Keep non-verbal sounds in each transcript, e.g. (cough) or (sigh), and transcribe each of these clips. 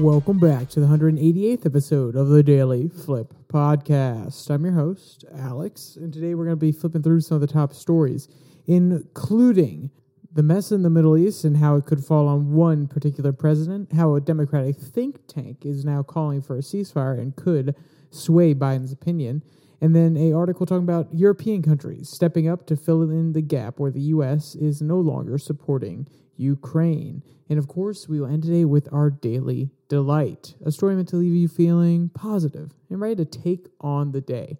Welcome back to the 188th episode of the Daily Flip Podcast. I'm your host, Alex, and today we're going to be flipping through some of the top stories, including the mess in the Middle East and how it could fall on one particular president, how a Democratic think tank is now calling for a ceasefire and could sway Biden's opinion, and then a article talking about European countries stepping up to fill in the gap where the U.S. is no longer supporting Ukraine. And of course, we will end today with our daily delight, a story meant to leave you feeling positive and ready to take on the day.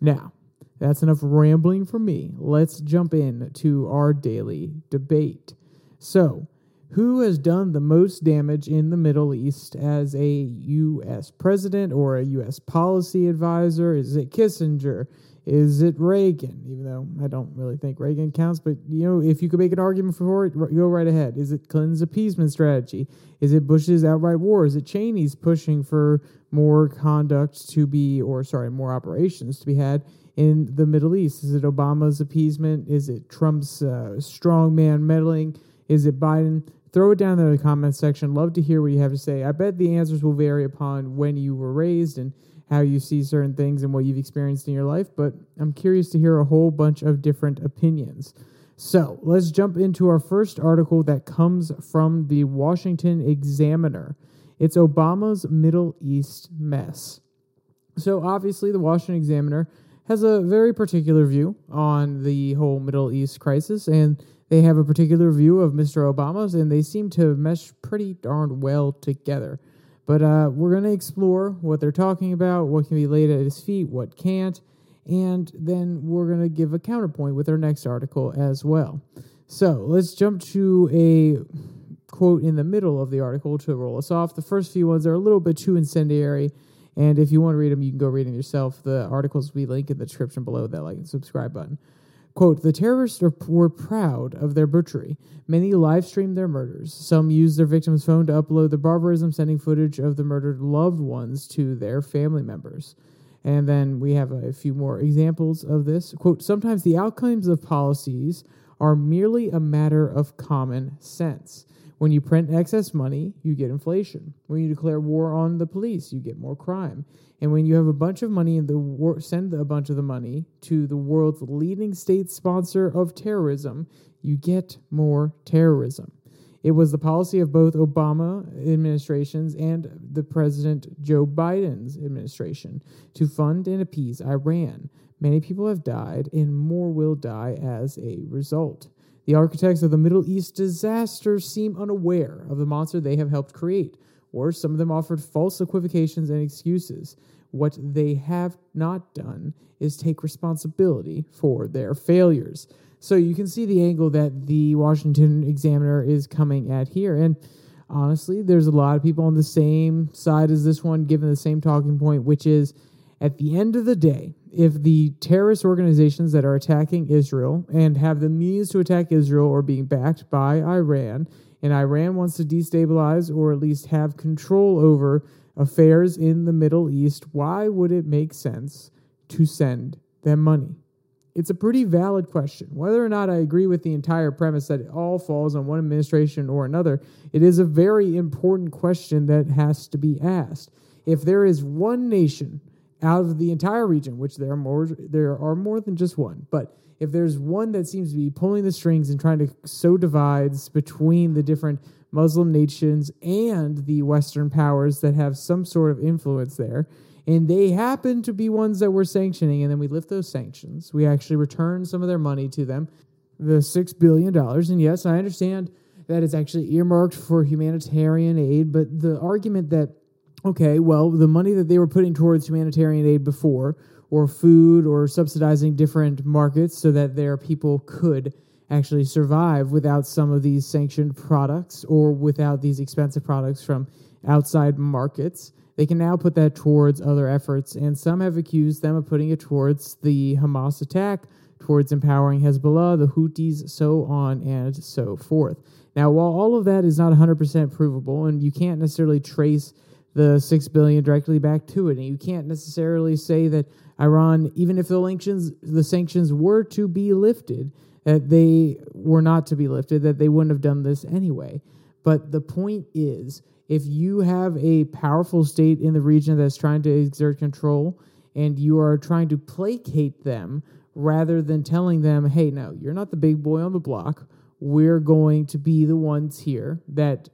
Now, that's enough rambling for me. Let's jump in to our daily debate. So, who has done the most damage in the Middle East as a U.S. president or a U.S. policy advisor? Is it Kissinger? Is it Reagan? Even though I don't really think Reagan counts, but you know, if you could make an argument for it, go right ahead. Is it Clinton's appeasement strategy? Is it Bush's outright war? Is it Cheney's pushing for more conduct to be, or sorry, more operations to be had in the Middle East? Is it Obama's appeasement? Is it Trump's uh, strongman meddling? Is it Biden? Throw it down in the comments section. Love to hear what you have to say. I bet the answers will vary upon when you were raised and how you see certain things and what you've experienced in your life, but I'm curious to hear a whole bunch of different opinions. So let's jump into our first article that comes from the Washington Examiner. It's Obama's Middle East mess. So obviously, the Washington Examiner has a very particular view on the whole Middle East crisis, and they have a particular view of Mr. Obama's, and they seem to mesh pretty darn well together. But uh, we're going to explore what they're talking about, what can be laid at his feet, what can't, and then we're going to give a counterpoint with our next article as well. So let's jump to a quote in the middle of the article to roll us off. The first few ones are a little bit too incendiary, and if you want to read them, you can go read them yourself. The articles we link in the description below that like and subscribe button. Quote, the terrorists were proud of their butchery. Many live streamed their murders. Some used their victim's phone to upload the barbarism, sending footage of the murdered loved ones to their family members. And then we have a few more examples of this. Quote, sometimes the outcomes of policies are merely a matter of common sense. When you print excess money, you get inflation. When you declare war on the police, you get more crime. And when you have a bunch of money and the war- send a bunch of the money to the world's leading state sponsor of terrorism, you get more terrorism. It was the policy of both Obama administrations and the President Joe Biden's administration to fund and appease Iran. Many people have died, and more will die as a result. The architects of the Middle East disaster seem unaware of the monster they have helped create, or some of them offered false equivocations and excuses. What they have not done is take responsibility for their failures. So you can see the angle that the Washington Examiner is coming at here. And honestly, there's a lot of people on the same side as this one, given the same talking point, which is at the end of the day, if the terrorist organizations that are attacking Israel and have the means to attack Israel are being backed by Iran, and Iran wants to destabilize or at least have control over affairs in the Middle East, why would it make sense to send them money? It's a pretty valid question. Whether or not I agree with the entire premise that it all falls on one administration or another, it is a very important question that has to be asked. If there is one nation out of the entire region, which there are more there are more than just one, but if there's one that seems to be pulling the strings and trying to sow divides between the different Muslim nations and the Western powers that have some sort of influence there, and they happen to be ones that we're sanctioning, and then we lift those sanctions. We actually return some of their money to them, the six billion dollars. And yes, I understand that it's actually earmarked for humanitarian aid, but the argument that okay, well, the money that they were putting towards humanitarian aid before, or food, or subsidizing different markets so that their people could actually survive without some of these sanctioned products or without these expensive products from outside markets. They can now put that towards other efforts, and some have accused them of putting it towards the Hamas attack, towards empowering Hezbollah, the Houthis, so on and so forth. Now, while all of that is not 100% provable, and you can't necessarily trace the six billion directly back to it. And you can't necessarily say that Iran, even if the sanctions the sanctions were to be lifted, that they were not to be lifted, that they wouldn't have done this anyway. But the point is, if you have a powerful state in the region that's trying to exert control and you are trying to placate them rather than telling them, hey, no, you're not the big boy on the block. We're going to be the ones here that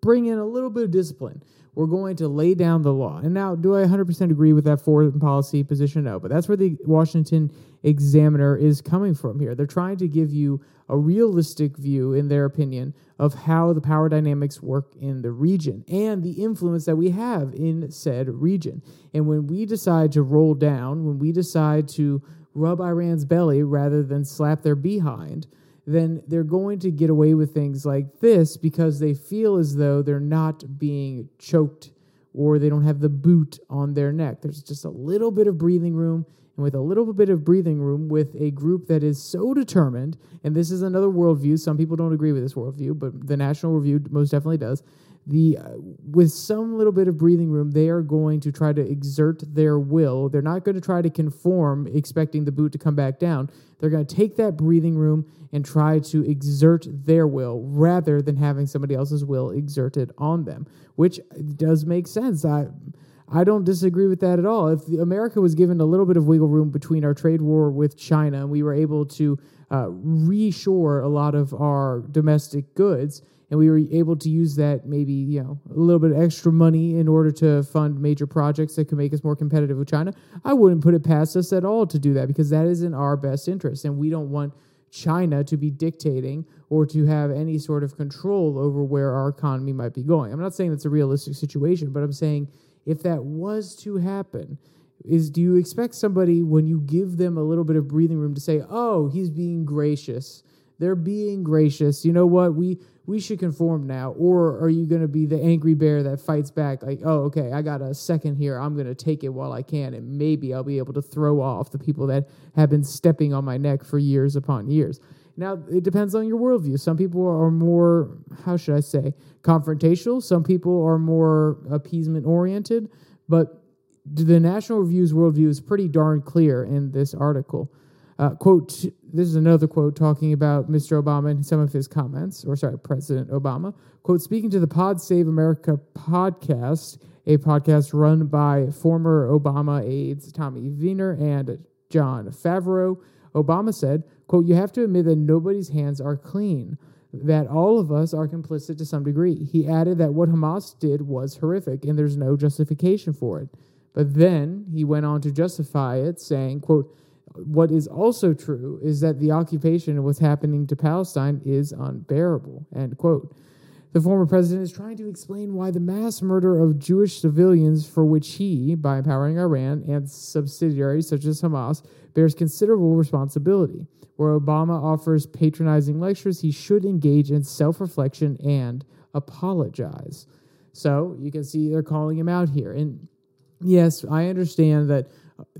bring in a little bit of discipline. We're going to lay down the law. And now, do I 100% agree with that foreign policy position? No, but that's where the Washington Examiner is coming from here. They're trying to give you a realistic view, in their opinion, of how the power dynamics work in the region and the influence that we have in said region. And when we decide to roll down, when we decide to rub Iran's belly rather than slap their behind, then they're going to get away with things like this because they feel as though they're not being choked or they don't have the boot on their neck. There's just a little bit of breathing room. And with a little bit of breathing room, with a group that is so determined, and this is another worldview, some people don't agree with this worldview, but the National Review most definitely does the uh, with some little bit of breathing room they are going to try to exert their will. They're not going to try to conform expecting the boot to come back down. They're going to take that breathing room and try to exert their will rather than having somebody else's will exerted on them which does make sense. I I don't disagree with that at all. If America was given a little bit of wiggle room between our trade war with China and we were able to uh, reshore a lot of our domestic goods, and we were able to use that maybe you know a little bit of extra money in order to fund major projects that could make us more competitive with China. I wouldn't put it past us at all to do that because that is in our best interest, and we don't want China to be dictating or to have any sort of control over where our economy might be going. I'm not saying that's a realistic situation, but I'm saying if that was to happen, is do you expect somebody when you give them a little bit of breathing room to say, "Oh, he's being gracious." They're being gracious. You know what? We we should conform now or are you going to be the angry bear that fights back like oh okay i got a second here i'm going to take it while i can and maybe i'll be able to throw off the people that have been stepping on my neck for years upon years? Now it depends on your worldview. Some people are more how should i say confrontational some people are more appeasement oriented but the national review's worldview is pretty darn clear in this article uh, quote, this is another quote talking about Mr. Obama and some of his comments, or sorry, President Obama. Quote, speaking to the Pod Save America podcast, a podcast run by former Obama aides Tommy Vietor and Jon Favreau, Obama said, quote, you have to admit that nobody's hands are clean, that all of us are complicit to some degree. He added that what Hamas did was horrific and there's no justification for it. But then he went on to justify it, saying, quote, what is also true is that the occupation of what's happening to Palestine is unbearable. End quote. The former president is trying to explain why the mass murder of Jewish civilians, for which he, by empowering Iran and subsidiaries such as Hamas, bears considerable responsibility. Where Obama offers patronizing lectures, he should engage in self reflection and apologize. So you can see they're calling him out here. And yes, I understand that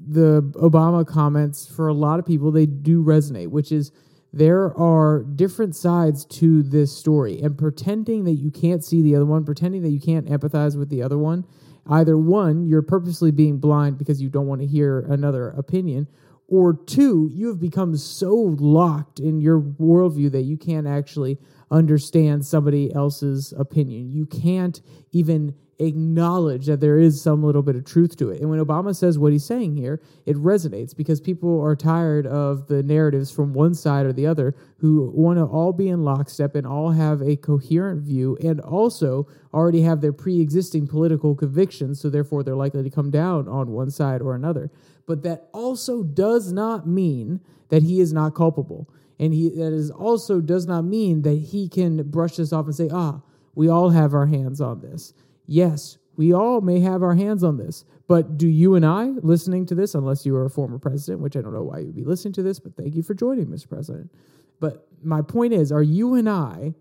the Obama comments for a lot of people they do resonate, which is there are different sides to this story and pretending that you can't see the other one, pretending that you can't empathize with the other one, either one, you're purposely being blind because you don't want to hear another opinion, or two, you have become so locked in your worldview that you can't actually understand somebody else's opinion. You can't even acknowledge that there is some little bit of truth to it. And when Obama says what he's saying here, it resonates because people are tired of the narratives from one side or the other who want to all be in lockstep and all have a coherent view and also already have their pre existing political convictions. So therefore, they're likely to come down on one side or another. But that also does not mean that he is not culpable. And he that is also does not mean that he can brush this off and say, ah, we all have our hands on this. Yes, we all may have our hands on this, but do you and I, listening to this, unless you are a former president, which I don't know why you'd be listening to this, but thank you for joining, Mr. President. But my point is, are you and I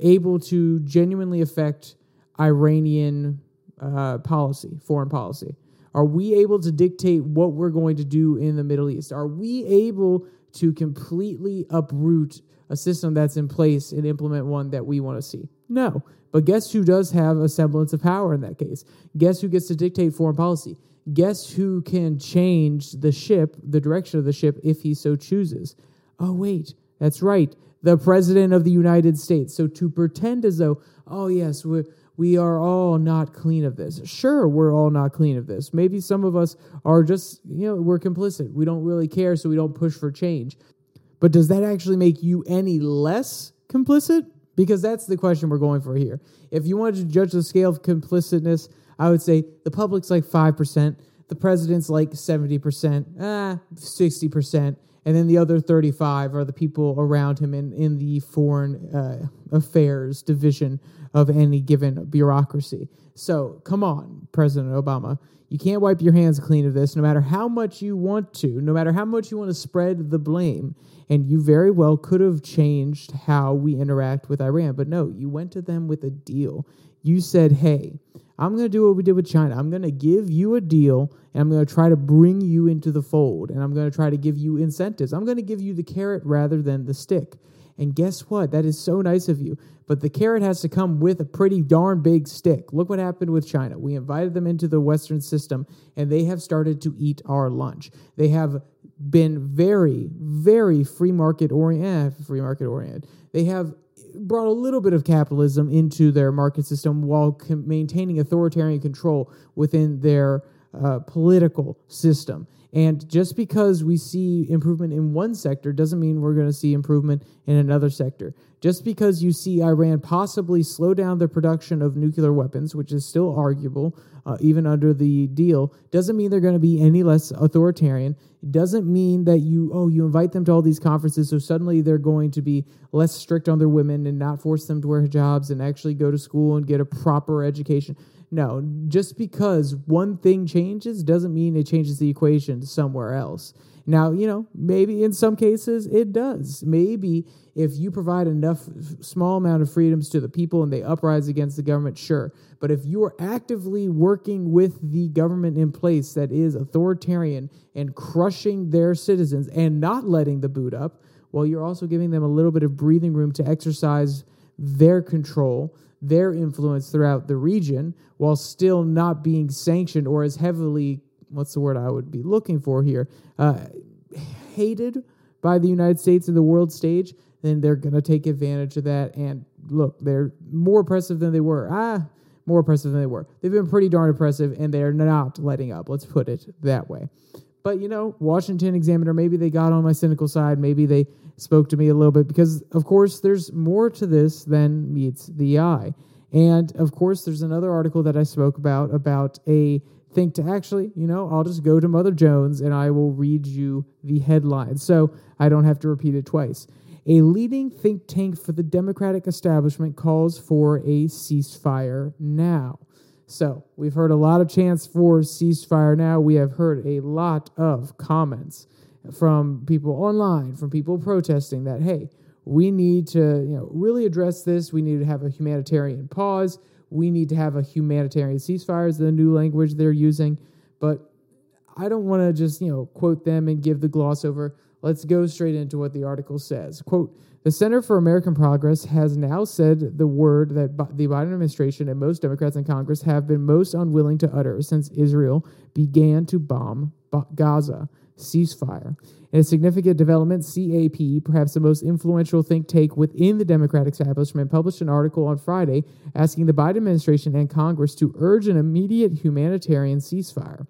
able to genuinely affect Iranian uh, policy, foreign policy? Are we able to dictate what we're going to do in the Middle East? Are we able to completely uproot a system that's in place and implement one that we want to see? No. But guess who does have a semblance of power in that case? Guess who gets to dictate foreign policy? Guess who can change the ship, the direction of the ship, if he so chooses? Oh, wait, that's right, the President of the United States. So to pretend as though, oh, yes, we're, we are all not clean of this. Sure, we're all not clean of this. Maybe some of us are just, you know, we're complicit. We don't really care, so we don't push for change. But does that actually make you any less complicit? Because that's the question we're going for here. If you wanted to judge the scale of complicitness, I would say the public's like 5%, the president's like 70%, ah, 60%, and then the other 35 are the people around him in, in the foreign uh, affairs division of any given bureaucracy. So come on, President Obama. You can't wipe your hands clean of this no matter how much you want to, no matter how much you want to spread the blame. And you very well could have changed how we interact with Iran. But no, you went to them with a deal. You said, hey, I'm going to do what we did with China. I'm going to give you a deal and I'm going to try to bring you into the fold and I'm going to try to give you incentives. I'm going to give you the carrot rather than the stick. And guess what? That is so nice of you. But the carrot has to come with a pretty darn big stick. Look what happened with China. We invited them into the Western system, and they have started to eat our lunch. They have been very, very free market oriented. Free market oriented. They have brought a little bit of capitalism into their market system while com- maintaining authoritarian control within their uh, political system. And just because we see improvement in one sector doesn't mean we're going to see improvement in another sector. Just because you see Iran possibly slow down the production of nuclear weapons, which is still arguable, uh, even under the deal, doesn't mean they're going to be any less authoritarian. It doesn't mean that you, oh, you invite them to all these conferences, so suddenly they're going to be less strict on their women and not force them to wear hijabs and actually go to school and get a proper education. No, just because one thing changes doesn't mean it changes the equation somewhere else. Now, you know, maybe in some cases it does. Maybe if you provide enough small amount of freedoms to the people and they uprise against the government, sure. But if you are actively working with the government in place that is authoritarian and crushing their citizens and not letting the boot up, well, you're also giving them a little bit of breathing room to exercise their control their influence throughout the region while still not being sanctioned or as heavily what's the word I would be looking for here uh, hated by the United States in the world stage, then they're going to take advantage of that. And look, they're more oppressive than they were. Ah, more oppressive than they were. They've been pretty darn oppressive, and they are not letting up. Let's put it that way. But you know, Washington Examiner, maybe they got on my cynical side. Maybe they spoke to me a little bit because, of course, there's more to this than meets the eye. And of course, there's another article that I spoke about about a think to actually, you know, I'll just go to Mother Jones and I will read you the headline so I don't have to repeat it twice. A leading think tank for the Democratic establishment calls for a ceasefire now. So we've heard a lot of chants for ceasefire now. We have heard a lot of comments from people online, from people protesting that, hey, we need to you know, really address this. We need to have a humanitarian pause. We need to have a humanitarian ceasefire is the new language they're using. But I don't want to just, you know, quote them and give the gloss over. Let's go straight into what the article says. Quote, the Center for American Progress has now said the word that the Biden administration and most Democrats in Congress have been most unwilling to utter since Israel began to bomb Gaza ceasefire. In a significant development, CAP, perhaps the most influential think tank within the Democratic establishment, published an article on Friday asking the Biden administration and Congress to urge an immediate humanitarian ceasefire.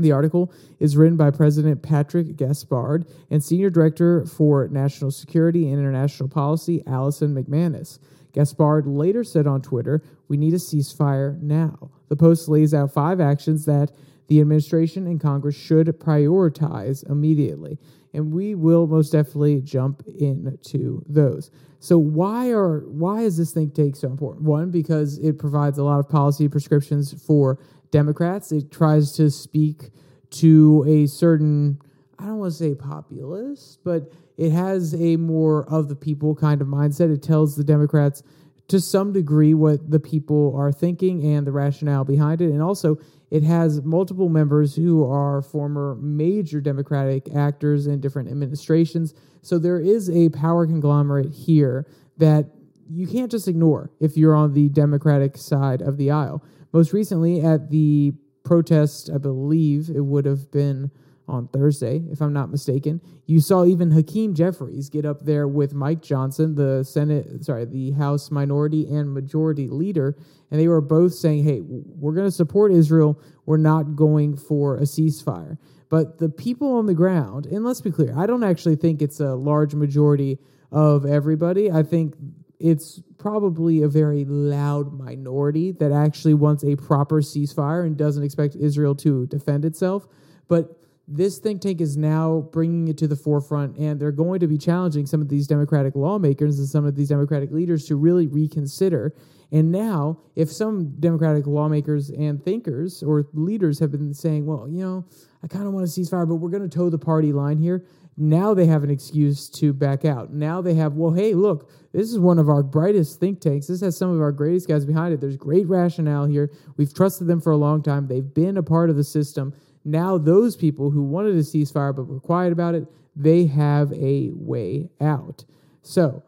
The article is written by President Patrick Gaspard and Senior Director for National Security and International Policy, Allison McManus. Gaspard later said on Twitter, We need a ceasefire now. The post lays out five actions that the administration and Congress should prioritize immediately. And we will most definitely jump into those. So why are why is this think tank so important? One, because it provides a lot of policy prescriptions for Democrats. It tries to speak to a certain I don't want to say populist, but it has a more of the people kind of mindset. It tells the Democrats to some degree what the people are thinking and the rationale behind it. And also, it has multiple members who are former major Democratic actors in different administrations. So there is a power conglomerate here that you can't just ignore if you're on the Democratic side of the aisle. Most recently, at the protest, I believe it would have been on Thursday, if I'm not mistaken. You saw even Hakeem Jeffries get up there with Mike Johnson, the Senate, sorry, the House minority and majority leader, and they were both saying, hey, we're going to support Israel. We're not going for a ceasefire. But the people on the ground, and let's be clear, I don't actually think it's a large majority of everybody. I think it's probably a very loud minority that actually wants a proper ceasefire and doesn't expect Israel to defend itself. But this think tank is now bringing it to the forefront, and they're going to be challenging some of these Democratic lawmakers and some of these Democratic leaders to really reconsider. And now, if some Democratic lawmakers and thinkers or leaders have been saying, well, you know, I kind of want a ceasefire, but we're going to toe the party line here, now they have an excuse to back out. Now they have, well, hey, look, this is one of our brightest think tanks. This has some of our greatest guys behind it. There's great rationale here. We've trusted them for a long time. They've been a part of the system now those people who wanted a ceasefire but were quiet about it, they have a way out. So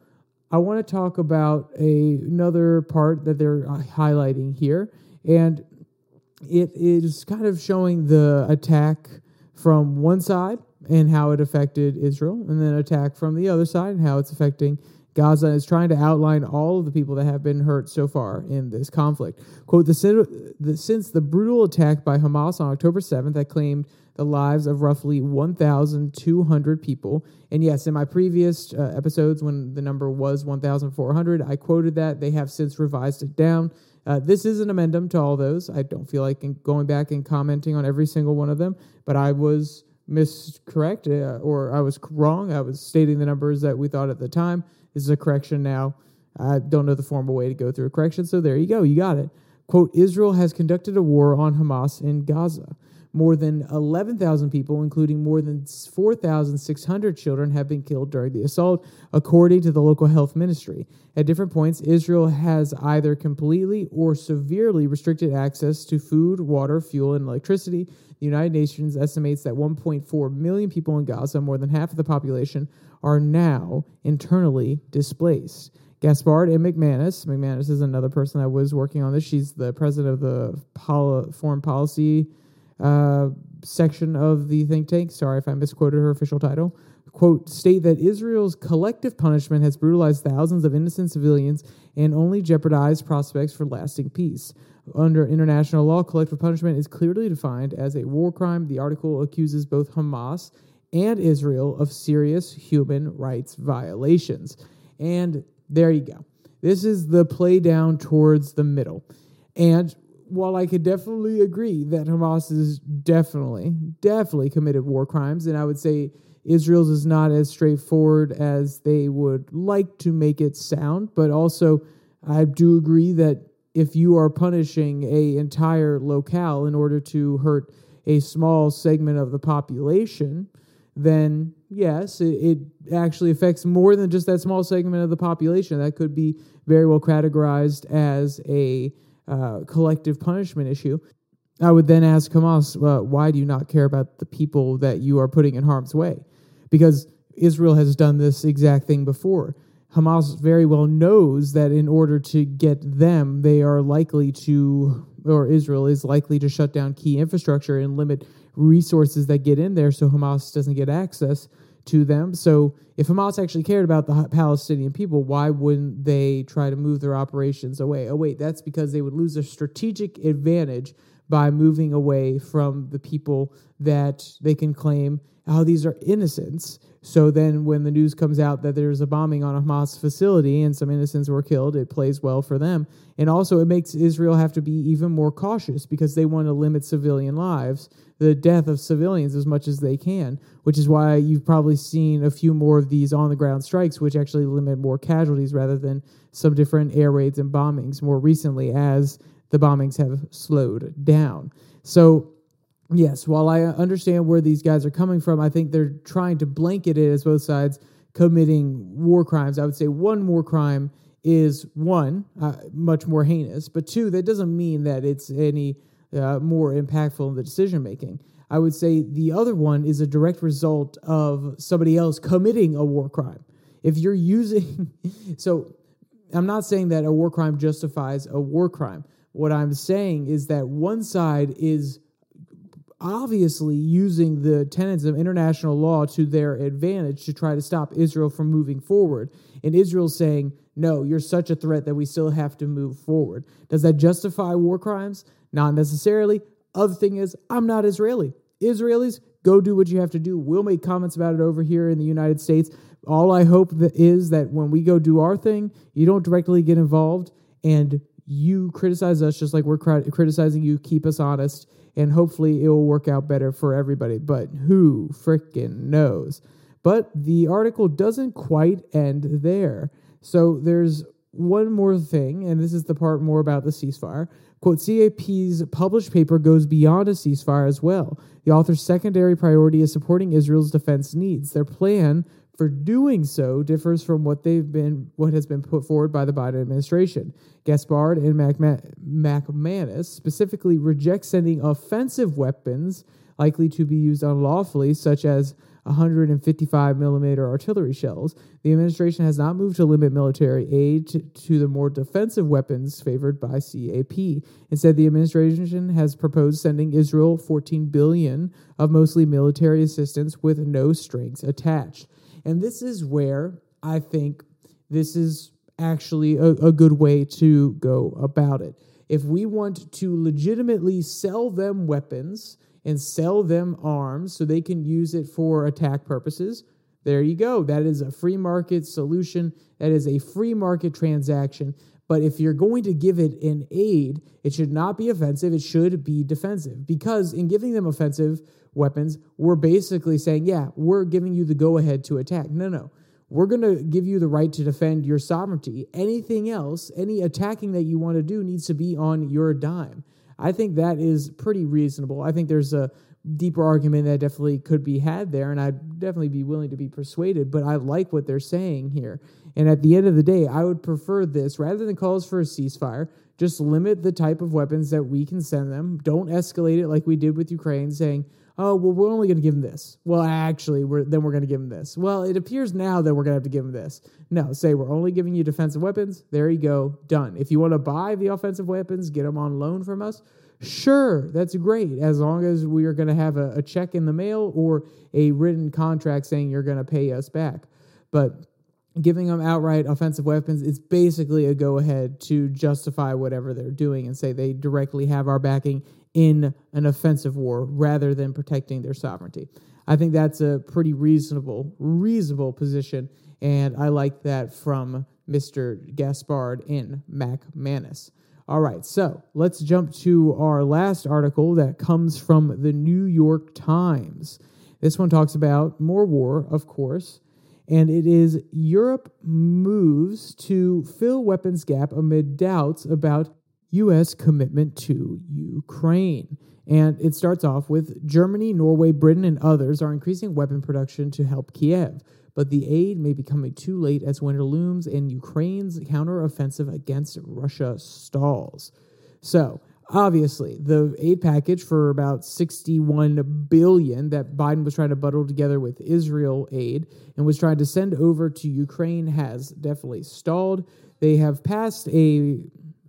I want to talk about a, another part that they're uh, highlighting here, and it is kind of showing the attack from one side and how it affected Israel, and then attack from the other side and how it's affecting Gaza is trying to outline all of the people that have been hurt so far in this conflict. Quote, the, the, since the brutal attack by Hamas on October 7th that claimed the lives of roughly 1,200 people. And yes, in my previous uh, episodes, when the number was 1,400, I quoted that. They have since revised it down. Uh, this is an amendment to all those. I don't feel like going back and commenting on every single one of them, but I was miscorrect uh, or I was wrong. I was stating the numbers that we thought at the time. This is a correction now. I don't know the formal way to go through a correction, so there you go. You got it. Quote Israel has conducted a war on Hamas in Gaza. More than 11,000 people, including more than 4,600 children, have been killed during the assault, according to the local health ministry. At different points, Israel has either completely or severely restricted access to food, water, fuel, and electricity. The United Nations estimates that 1.4 million people in Gaza, more than half of the population, are now internally displaced. Gaspard and McManus. McManus is another person that was working on this. She's the president of the pol- foreign policy uh, section of the think tank. Sorry if I misquoted her official title. Quote, state that Israel's collective punishment has brutalized thousands of innocent civilians and only jeopardized prospects for lasting peace. Under international law, collective punishment is clearly defined as a war crime. The article accuses both Hamas and Israel of serious human rights violations. And there you go. This is the play down towards the middle. And while I could definitely agree that Hamas is definitely, definitely committed war crimes, and I would say Israel's is not as straightforward as they would like to make it sound, but also I do agree that if you are punishing a entire locale in order to hurt a small segment of the population, then yes, it, it, actually affects more than just that small segment of the population. That could be very well categorized as a uh, collective punishment issue. I would then ask Hamas, why do you not care about the people that you are putting in harm's way? Because Israel has done this exact thing before. Hamas very well knows that in order to get them, they are likely to, or Israel is likely to shut down key infrastructure and limit resources that get in there so Hamas doesn't get access to them. So if Hamas actually cared about the Palestinian people, why wouldn't they try to move their operations away? Oh, wait, that's because they would lose a strategic advantage by moving away from the people that they can claim, oh, these are innocents. So then, when the news comes out that there's a bombing on a Hamas facility and some innocents were killed, it plays well for them. And also, it makes Israel have to be even more cautious because they want to limit civilian lives, the death of civilians as much as they can, which is why you've probably seen a few more of these on the ground strikes, which actually limit more casualties rather than some different air raids and bombings more recently as the bombings have slowed down. So, yes, while I understand where these guys are coming from, I think they're trying to blanket it as both sides committing war crimes. I would say one war crime is one, uh, much more heinous, but two, that doesn't mean that it's any uh, more impactful in the decision making. I would say the other one is a direct result of somebody else committing a war crime. If you're using, (laughs) so I'm not saying that a war crime justifies a war crime. What I'm saying is that one side is obviously using the tenets of international law to their advantage to try to stop Israel from moving forward. And Israel's saying, no, you're such a threat that we still have to move forward. Does that justify war crimes? Not necessarily. Other thing is, I'm not Israeli. Israelis, go do what you have to do. We'll make comments about it over here in the United States. All I hope that is that when we go do our thing, you don't directly get involved and you criticize us just like we're criticizing you. Keep us honest, and hopefully it will work out better for everybody. But who frickin' knows? But the article doesn't quite end there. So there's one more thing, and this is the part more about the ceasefire. Quote, CAP's published paper goes beyond a ceasefire as well. The author's secondary priority is supporting Israel's defense needs. Their plan for doing so differs from what they've been what has been put forward by the Biden administration. Gaspard and McManus specifically reject sending offensive weapons likely to be used unlawfully, such as 155 millimeter artillery shells. The administration has not moved to limit military aid to, to, the more defensive weapons favored by CAP. Instead, the administration has proposed sending Israel 14 billion of mostly military assistance with no strings attached. And this is where I think this is actually a, a good way to go about it. If we want to legitimately sell them weapons, and sell them arms so they can use it for attack purposes. There you go. That is a free market solution. That is a free market transaction. But if you're going to give it an aid, it should not be offensive. It should be defensive. Because in giving them offensive weapons, we're basically saying, yeah, we're giving you the go ahead to attack. No, no. We're going to give you the right to defend your sovereignty. Anything else, any attacking that you want to do needs to be on your dime. I think that is pretty reasonable. I think there's a deeper argument that definitely could be had there, and I'd definitely be willing to be persuaded. But I like what they're saying here. And at the end of the day, I would prefer this rather than calls for a ceasefire. Just limit the type of weapons that we can send them. Don't escalate it like we did with Ukraine, saying, oh, well, we're only going to give them this. Well, actually, we're, then we're going to give them this. Well, it appears now that we're going to have to give them this. No, say we're only giving you defensive weapons. There you go, done. If you want to buy the offensive weapons, get them on loan from us. Sure, that's great. As long as we are going to have a, a check in the mail or a written contract saying you're going to pay us back. But giving them outright offensive weapons is basically a go ahead to justify whatever they're doing and say they directly have our backing in an offensive war rather than protecting their sovereignty. I think that's a pretty reasonable, reasonable position, and I like that from Mr. Gaspard and McManus. All right, so let's jump to our last article that comes from the New York Times. This one talks about more war, of course, and it is Europe moves to fill weapons gap amid doubts about U.S. commitment to Ukraine. And it starts off with Germany, Norway, Britain, and others are increasing weapon production to help Kiev. But the aid may be coming too late as winter looms and Ukraine's counteroffensive against Russia stalls. So, obviously, the aid package for about 61 billion that Biden was trying to bundle together with Israel aid and was trying to send over to Ukraine has definitely stalled. They have passed a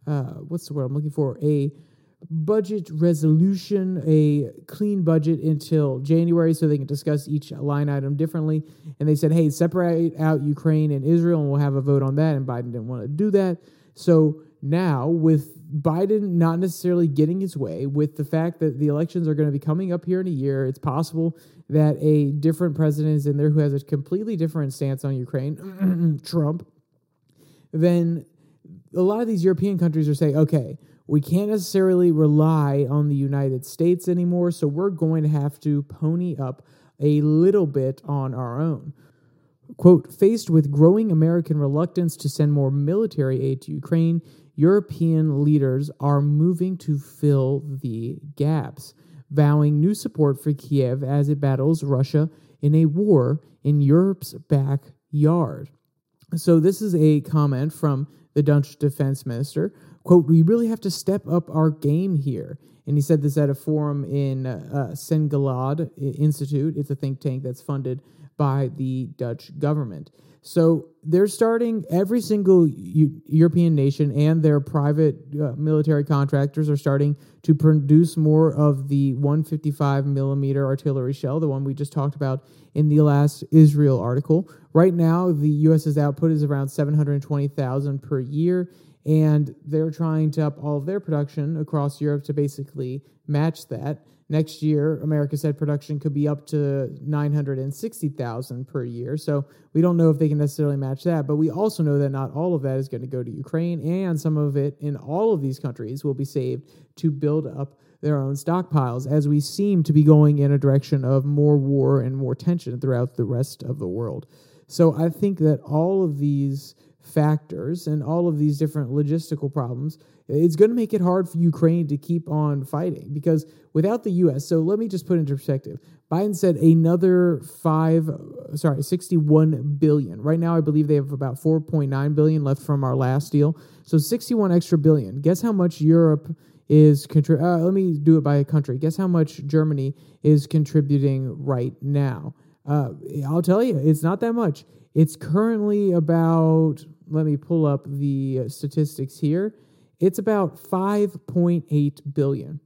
uh, what's the word I'm looking for? A budget resolution, a clean budget until January so they can discuss each line item differently. And they said, hey, separate out Ukraine and Israel and we'll have a vote on that. And Biden didn't want to do that. So now, with Biden not necessarily getting his way, with the fact that the elections are going to be coming up here in a year, it's possible that a different president is in there who has a completely different stance on Ukraine, (clears throat) Trump, then a lot of these European countries are saying, okay, we can't necessarily rely on the United States anymore, so we're going to have to pony up a little bit on our own. Quote, faced with growing American reluctance to send more military aid to Ukraine, European leaders are moving to fill the gaps, vowing new support for Kiev as it battles Russia in a war in Europe's backyard. So, this is a comment from the Dutch defense minister. Quote, we really have to step up our game here. And he said this at a forum in uh, Sengelad Institute. It's a think tank that's funded by the Dutch government. So they're starting every single U- European nation and their private uh, military contractors are starting to produce more of the 155 millimeter artillery shell, the one we just talked about in the last Israel article. Right now, the U.S.'s output is around 720,000 per year, and they're trying to up all of their production across Europe to basically match that. Next year, America said production could be up to 960,000 per year. So we don't know if they can necessarily match that, but we also know that not all of that is going to go to Ukraine, and some of it in all of these countries will be saved to build up their own stockpiles as we seem to be going in a direction of more war and more tension throughout the rest of the world. So I think that all of these factors and all of these different logistical problems, it's going to make it hard for Ukraine to keep on fighting because without the U.S., so let me just put into perspective. Biden said another five, sorry, 61 billion. Right now, I believe they have about 4.9 billion left from our last deal. So 61 extra billion. Guess how much Europe is contributing? Uh, let me do it by a country. Guess how much Germany is contributing right now? Uh, I'll tell you, it's not that much. It's currently about, let me pull up the statistics here. It's about 5.8 billion.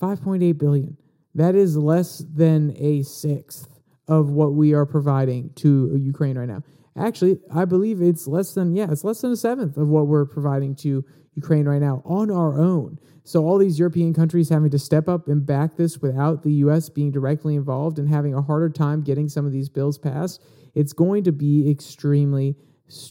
5.8 billion. That is less than a sixth of what we are providing to Ukraine right now. Actually, I believe it's less than, yeah, it's less than a seventh of what we're providing to Ukraine right now on our own. So, all these European countries having to step up and back this without the US being directly involved and having a harder time getting some of these bills passed it's going to be extremely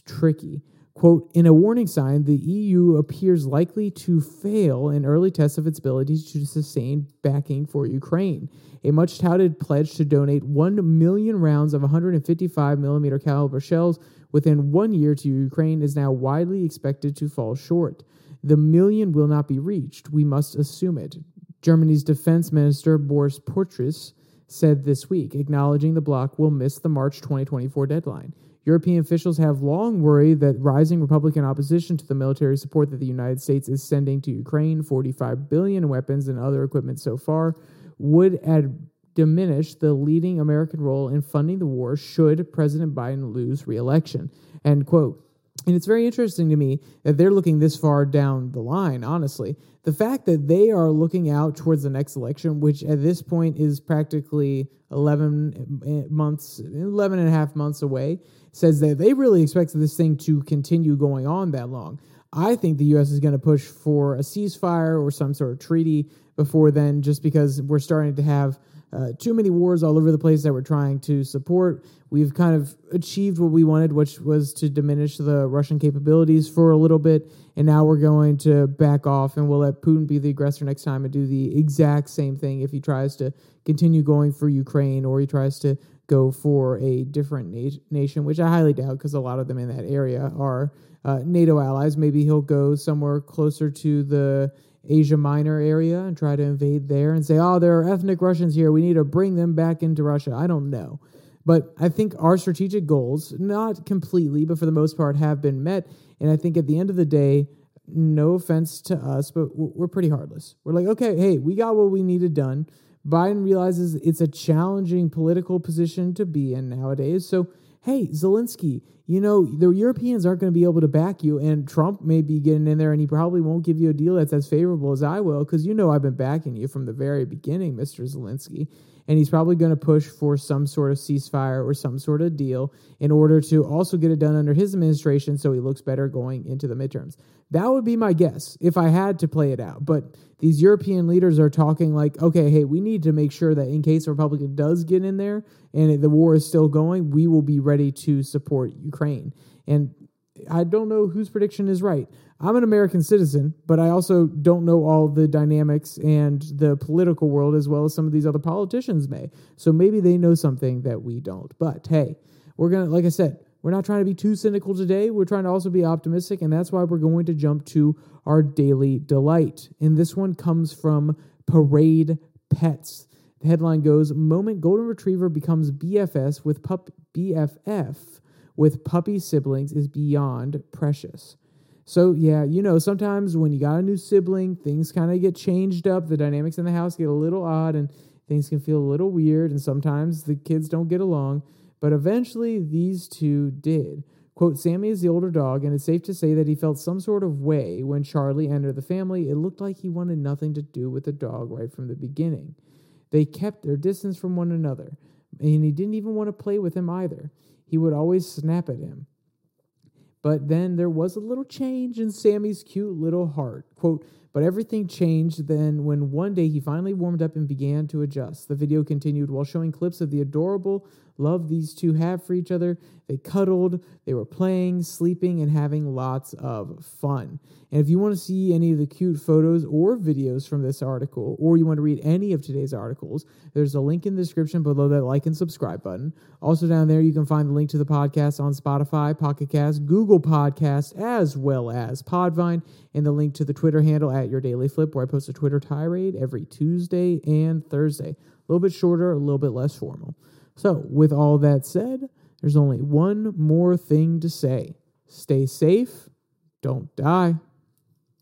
tricky. Quote, in a warning sign, the EU appears likely to fail in early tests of its ability to sustain backing for Ukraine. A much touted pledge to donate 1 million rounds of 155 millimeter caliber shells within one year to Ukraine is now widely expected to fall short. The million will not be reached. We must assume it. Germany's defense minister Boris Pistorius said this week, acknowledging the bloc will miss the March 2024 deadline. European officials have long worried that rising Republican opposition to the military support that the United States is sending to Ukraine, 45 billion weapons and other equipment so far, would add, diminish the leading American role in funding the war should President Biden lose re-election. End quote. And it's very interesting to me that they're looking this far down the line, honestly. The fact that they are looking out towards the next election, which at this point is practically 11 eh, months, 11 and a half months away, says that they really expect this thing to continue going on that long. I think the U.S. is going to push for a ceasefire or some sort of treaty before then, just because we're starting to have uh, too many wars all over the place that we're trying to support. We've kind of achieved what we wanted, which was to diminish the Russian capabilities for a little bit. And now we're going to back off and we'll let Putin be the aggressor next time and do the exact same thing if he tries to continue going for Ukraine or he tries to go for a different na- nation, which I highly doubt because a lot of them in that area are uh, NATO allies. Maybe he'll go somewhere closer to the Asia Minor area and try to invade there and say, oh, there are ethnic Russians here. We need to bring them back into Russia. I don't know. But I think our strategic goals, not completely, but for the most part, have been met. And I think at the end of the day, no offense to us, but we're pretty heartless. We're like, okay, hey, we got what we needed done. Biden realizes it's a challenging political position to be in nowadays. So hey, Zelensky, you know, the Europeans aren't going to be able to back you, and Trump may be getting in there, and he probably won't give you a deal that's as favorable as I will, because you know I've been backing you from the very beginning, Mr. Zelensky and he's probably going to push for some sort of ceasefire or some sort of deal in order to also get it done under his administration so he looks better going into the midterms. That would be my guess if I had to play it out. But these European leaders are talking like, okay, hey, we need to make sure that in case a Republican does get in there and the war is still going, we will be ready to support Ukraine. And I don't know whose prediction is right. I'm an American citizen, but I also don't know all the dynamics and the political world as well as some of these other politicians may. So maybe they know something that we don't. But hey, we're going to, like I said, we're not trying to be too cynical today. We're trying to also be optimistic, and that's why we're going to jump to our daily delight. And this one comes from Parade Pets. The headline goes Moment Golden Retriever becomes BFS with pup BFF with puppy siblings is beyond precious. So, yeah, you know, sometimes when you got a new sibling, things kind of get changed up. The dynamics in the house get a little odd and things can feel a little weird. And sometimes the kids don't get along. but eventually these two did. Quote, Sammy is the older dog, and it's safe to say that he felt some sort of way when Charlie entered the family. It looked like he wanted nothing to do with the dog right from the beginning. They kept their distance from one another, and he didn't even want to play with him either. He would always snap at him. But then there was a little change in Sammy's cute little heart. Quote, but everything changed then when one day he finally warmed up and began to adjust. The video continued while showing clips of the adorable love these two have for each other. They cuddled, they were playing, sleeping, and having lots of fun. And if you want to see any of the cute photos or videos from this article, or you want to read any of today's articles, there's a link in the description below that like and subscribe button. Also, down there, you can find the link to the podcast on Spotify, Pocket Cast, Google Podcast, as well as Podvine, and the link to the Twitter handle at Your Daily Flip, where I post a Twitter tirade every Tuesday and Thursday. A little bit shorter, a little bit less formal. So, with all that said, there's only one more thing to say stay safe, don't die.